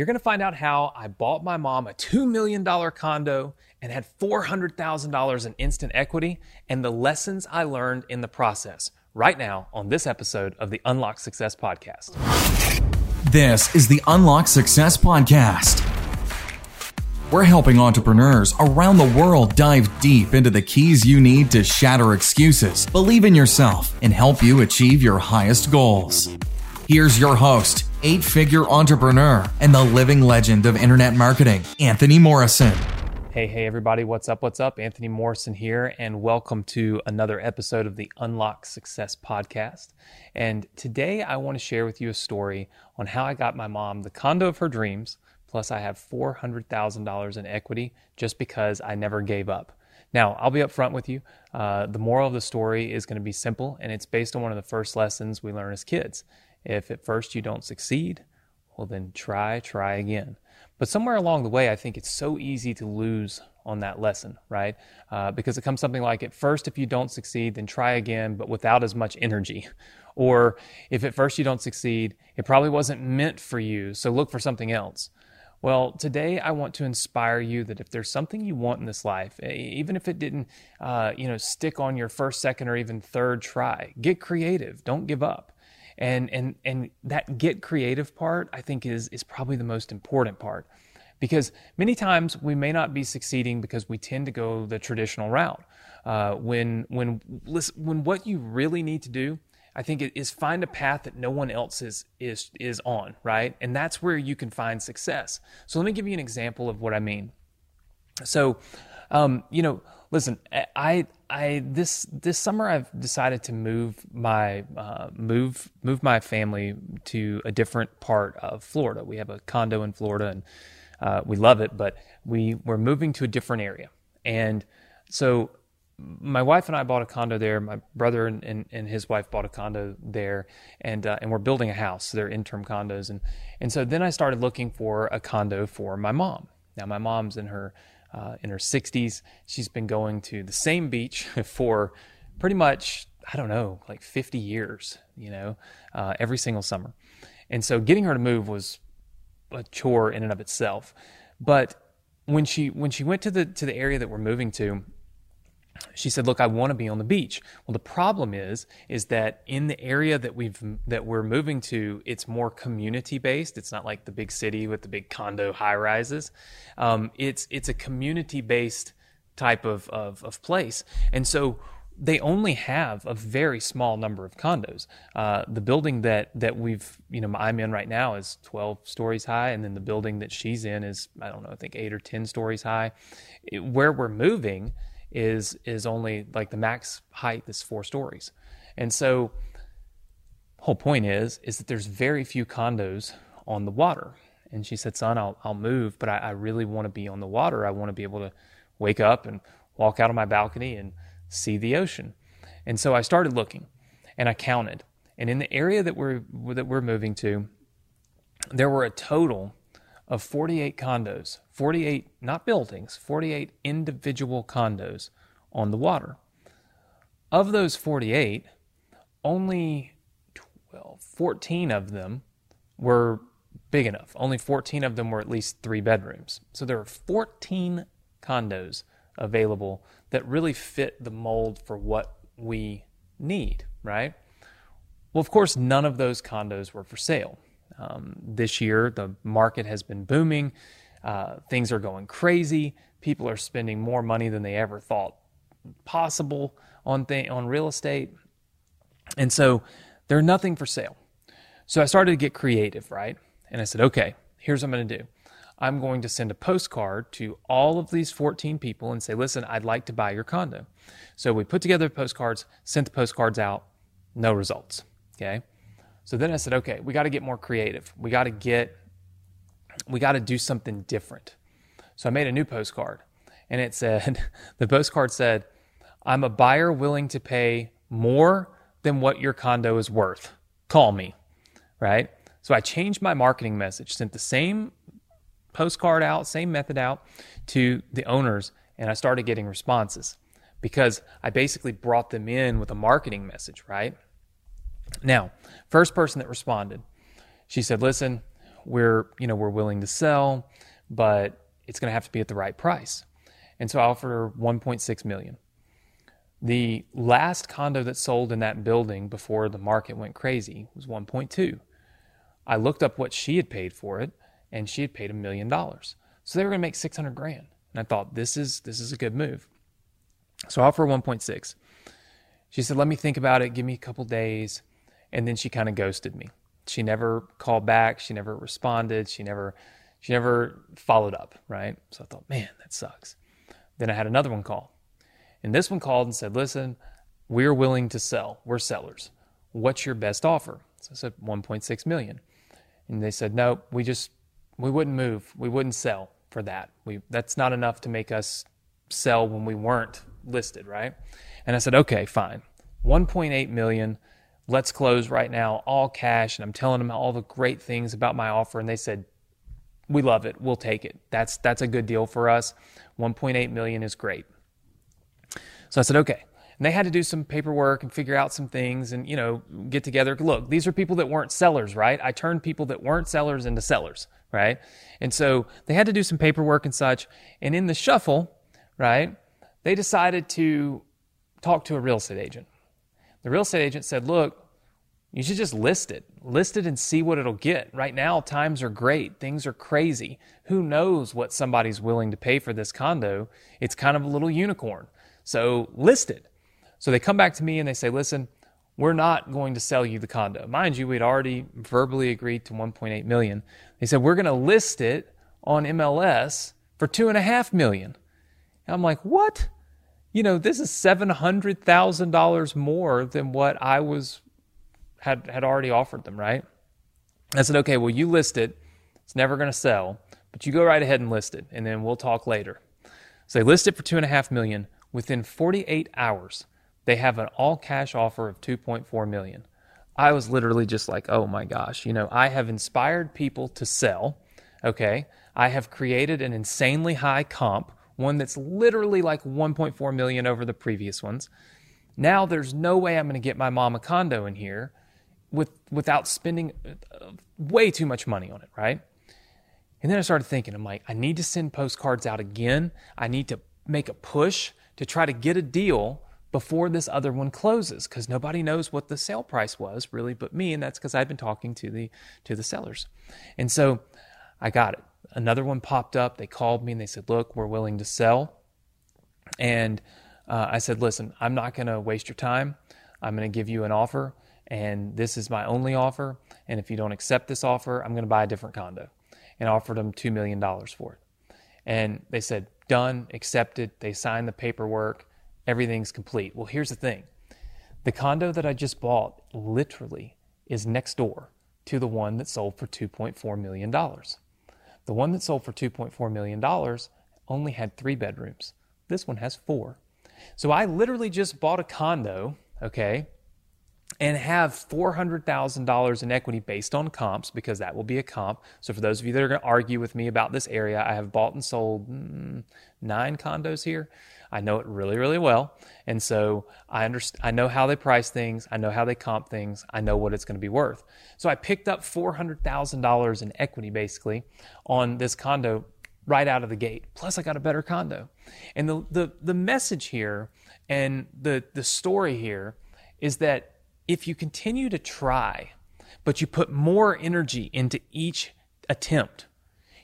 You're going to find out how I bought my mom a $2 million condo and had $400,000 in instant equity and the lessons I learned in the process right now on this episode of the Unlock Success Podcast. This is the Unlock Success Podcast. We're helping entrepreneurs around the world dive deep into the keys you need to shatter excuses, believe in yourself, and help you achieve your highest goals. Here's your host, eight figure entrepreneur, and the living legend of internet marketing, Anthony Morrison. Hey, hey, everybody, what's up? What's up? Anthony Morrison here, and welcome to another episode of the Unlock Success Podcast. And today I want to share with you a story on how I got my mom the condo of her dreams, plus I have $400,000 in equity just because I never gave up. Now, I'll be upfront with you. Uh, the moral of the story is going to be simple, and it's based on one of the first lessons we learn as kids. If at first you don't succeed, well, then try, try again. But somewhere along the way, I think it's so easy to lose on that lesson, right? Uh, because it comes something like at first, if you don't succeed, then try again, but without as much energy. Or if at first you don't succeed, it probably wasn't meant for you, so look for something else. Well, today I want to inspire you that if there's something you want in this life, even if it didn't, uh, you know, stick on your first, second, or even third try, get creative. Don't give up and and and that get creative part i think is is probably the most important part because many times we may not be succeeding because we tend to go the traditional route uh, when when listen, when what you really need to do I think is find a path that no one else is is is on, right? And that's where you can find success. So let me give you an example of what I mean. So, um, you know, listen, I I this this summer I've decided to move my uh, move move my family to a different part of Florida. We have a condo in Florida and uh, we love it, but we we're moving to a different area. And so my wife and I bought a condo there. My brother and, and, and his wife bought a condo there, and uh, and we're building a house. So they're interim condos, and and so then I started looking for a condo for my mom. Now my mom's in her uh, in her 60s. She's been going to the same beach for pretty much, I don't know, like 50 years, you know, uh, every single summer. And so getting her to move was a chore in and of itself. But when she when she went to the to the area that we're moving to, she said, "Look, I want to be on the beach." Well, the problem is, is that in the area that we've that we're moving to, it's more community based. It's not like the big city with the big condo high rises. Um, it's it's a community based type of, of of place, and so they only have a very small number of condos. Uh, the building that that we've you know I'm in right now is 12 stories high, and then the building that she's in is I don't know I think eight or 10 stories high. It, where we're moving is is only like the max height is four stories. And so whole point is is that there's very few condos on the water. And she said, son, I'll, I'll move, but I, I really want to be on the water. I want to be able to wake up and walk out on my balcony and see the ocean. And so I started looking and I counted. And in the area that we're, that we're moving to, there were a total of 48 condos, 48, not buildings, 48 individual condos on the water. Of those 48, only 12, 14 of them were big enough. Only 14 of them were at least three bedrooms. So there are 14 condos available that really fit the mold for what we need, right? Well, of course, none of those condos were for sale. Um, this year, the market has been booming. Uh, things are going crazy. People are spending more money than they ever thought possible on th- on real estate, and so there's nothing for sale. So I started to get creative, right? And I said, okay, here's what I'm going to do. I'm going to send a postcard to all of these 14 people and say, listen, I'd like to buy your condo. So we put together postcards, sent the postcards out, no results. Okay. So then I said, okay, we got to get more creative. We got to get, we got to do something different. So I made a new postcard and it said, the postcard said, I'm a buyer willing to pay more than what your condo is worth. Call me. Right. So I changed my marketing message, sent the same postcard out, same method out to the owners, and I started getting responses because I basically brought them in with a marketing message, right? Now, first person that responded, she said, Listen, we're, you know, we're willing to sell, but it's going to have to be at the right price. And so I offered her 1.6 million. The last condo that sold in that building before the market went crazy was 1.2. I looked up what she had paid for it, and she had paid a million dollars. So they were going to make 600 grand. And I thought this is this is a good move. So I offer 1.6. She said, "Let me think about it. Give me a couple days." And then she kind of ghosted me. She never called back. She never responded. She never she never followed up. Right. So I thought, man, that sucks. Then I had another one call. And this one called and said, listen, we're willing to sell. We're sellers. What's your best offer? So I said, 1.6 million. And they said, no, we just, we wouldn't move. We wouldn't sell for that. We, that's not enough to make us sell when we weren't listed, right? And I said, okay, fine. 1.8 million. Let's close right now, all cash. And I'm telling them all the great things about my offer. And they said, we love it. We'll take it. That's, that's a good deal for us. 1.8 million is great. So I said, okay. And they had to do some paperwork and figure out some things and, you know, get together. Look, these are people that weren't sellers, right? I turned people that weren't sellers into sellers, right? And so they had to do some paperwork and such. And in the shuffle, right, they decided to talk to a real estate agent. The real estate agent said, look, you should just list it. List it and see what it'll get. Right now, times are great. Things are crazy. Who knows what somebody's willing to pay for this condo? It's kind of a little unicorn. So list it. So they come back to me and they say, listen, we're not going to sell you the condo. Mind you, we'd already verbally agreed to 1.8 million. They said, we're going to list it on MLS for two and a half million. And I'm like, what? You know, this is $700,000 more than what I was, had, had already offered them, right? I said, okay, well, you list it. It's never going to sell, but you go right ahead and list it, and then we'll talk later. So they list it for two and a half million. Within 48 hours, they have an all cash offer of 2.4 million. I was literally just like, "Oh my gosh, you know, I have inspired people to sell, okay? I have created an insanely high comp, one that's literally like 1.4 million over the previous ones. Now there's no way I'm going to get my mom a condo in here with without spending uh, way too much money on it, right? And then I started thinking, I'm like, I need to send postcards out again. I need to make a push to try to get a deal before this other one closes because nobody knows what the sale price was really but me and that's because i've been talking to the to the sellers and so i got it another one popped up they called me and they said look we're willing to sell and uh, i said listen i'm not going to waste your time i'm going to give you an offer and this is my only offer and if you don't accept this offer i'm going to buy a different condo and offered them $2 million for it and they said done, accepted. They signed the paperwork. Everything's complete. Well, here's the thing the condo that I just bought literally is next door to the one that sold for $2.4 million. The one that sold for $2.4 million only had three bedrooms. This one has four. So I literally just bought a condo, okay, and have $400,000 in equity based on comps because that will be a comp. So, for those of you that are going to argue with me about this area, I have bought and sold mm, nine condos here. I know it really, really well. And so I understand, I know how they price things. I know how they comp things. I know what it's going to be worth. So I picked up $400,000 in equity basically on this condo right out of the gate. Plus I got a better condo. And the, the, the message here and the, the story here is that if you continue to try, but you put more energy into each attempt,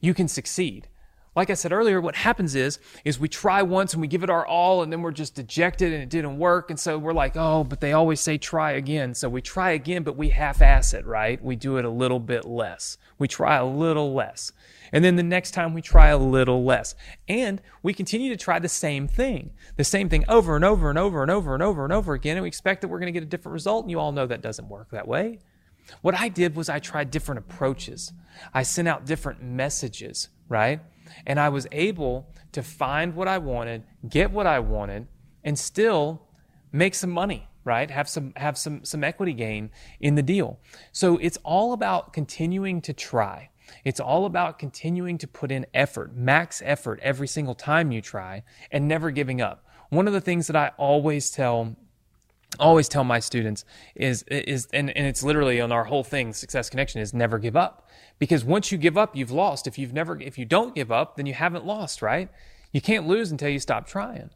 you can succeed. Like I said earlier, what happens is is we try once and we give it our all and then we're just dejected and it didn't work and so we're like, "Oh, but they always say try again." So we try again, but we half-ass it, right? We do it a little bit less. We try a little less. And then the next time we try a little less. And we continue to try the same thing. The same thing over and over and over and over and over and over again and we expect that we're going to get a different result and you all know that doesn't work that way. What I did was I tried different approaches. I sent out different messages, right? And I was able to find what I wanted, get what I wanted, and still make some money, right? Have some have some some equity gain in the deal. So it's all about continuing to try. It's all about continuing to put in effort, max effort every single time you try and never giving up. One of the things that I always tell always tell my students is is and, and it's literally on our whole thing success connection is never give up. Because once you give up you've lost. If you've never if you don't give up then you haven't lost right? You can't lose until you stop trying.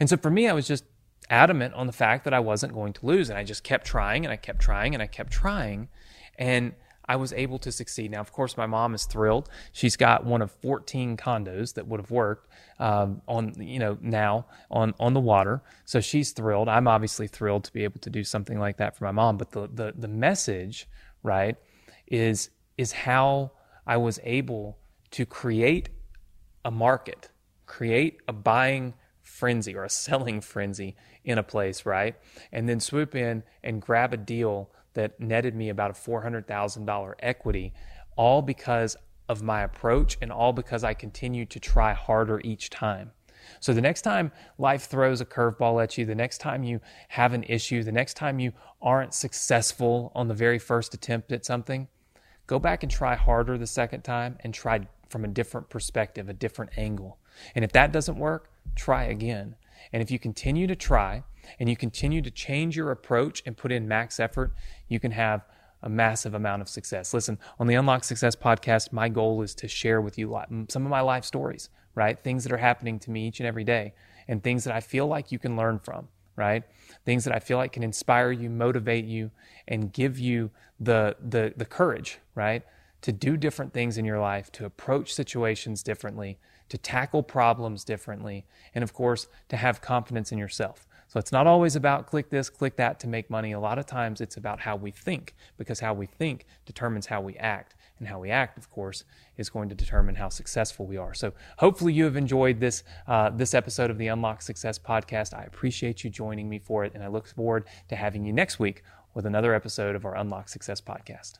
And so for me i was just adamant on the fact that i wasn't going to lose and i just kept trying and i kept trying and i kept trying. And I was able to succeed. Now, of course, my mom is thrilled. She's got one of 14 condos that would have worked um, on, you know, now on on the water. So she's thrilled. I'm obviously thrilled to be able to do something like that for my mom. But the the the message, right, is is how I was able to create a market, create a buying frenzy or a selling frenzy in a place, right? And then swoop in and grab a deal that netted me about a $400,000 equity, all because of my approach and all because I continued to try harder each time. So the next time life throws a curveball at you, the next time you have an issue, the next time you aren't successful on the very first attempt at something, go back and try harder the second time and try from a different perspective, a different angle. And if that doesn't work, try again. And if you continue to try and you continue to change your approach and put in max effort, you can have a massive amount of success. Listen, on the Unlock Success podcast, my goal is to share with you some of my life stories, right? Things that are happening to me each and every day, and things that I feel like you can learn from, right? Things that I feel like can inspire you, motivate you, and give you the the the courage, right? To do different things in your life, to approach situations differently, to tackle problems differently, and of course, to have confidence in yourself. So it's not always about click this, click that to make money. A lot of times it's about how we think, because how we think determines how we act. And how we act, of course, is going to determine how successful we are. So hopefully you have enjoyed this uh, this episode of the Unlock Success podcast. I appreciate you joining me for it, and I look forward to having you next week with another episode of our Unlock Success podcast.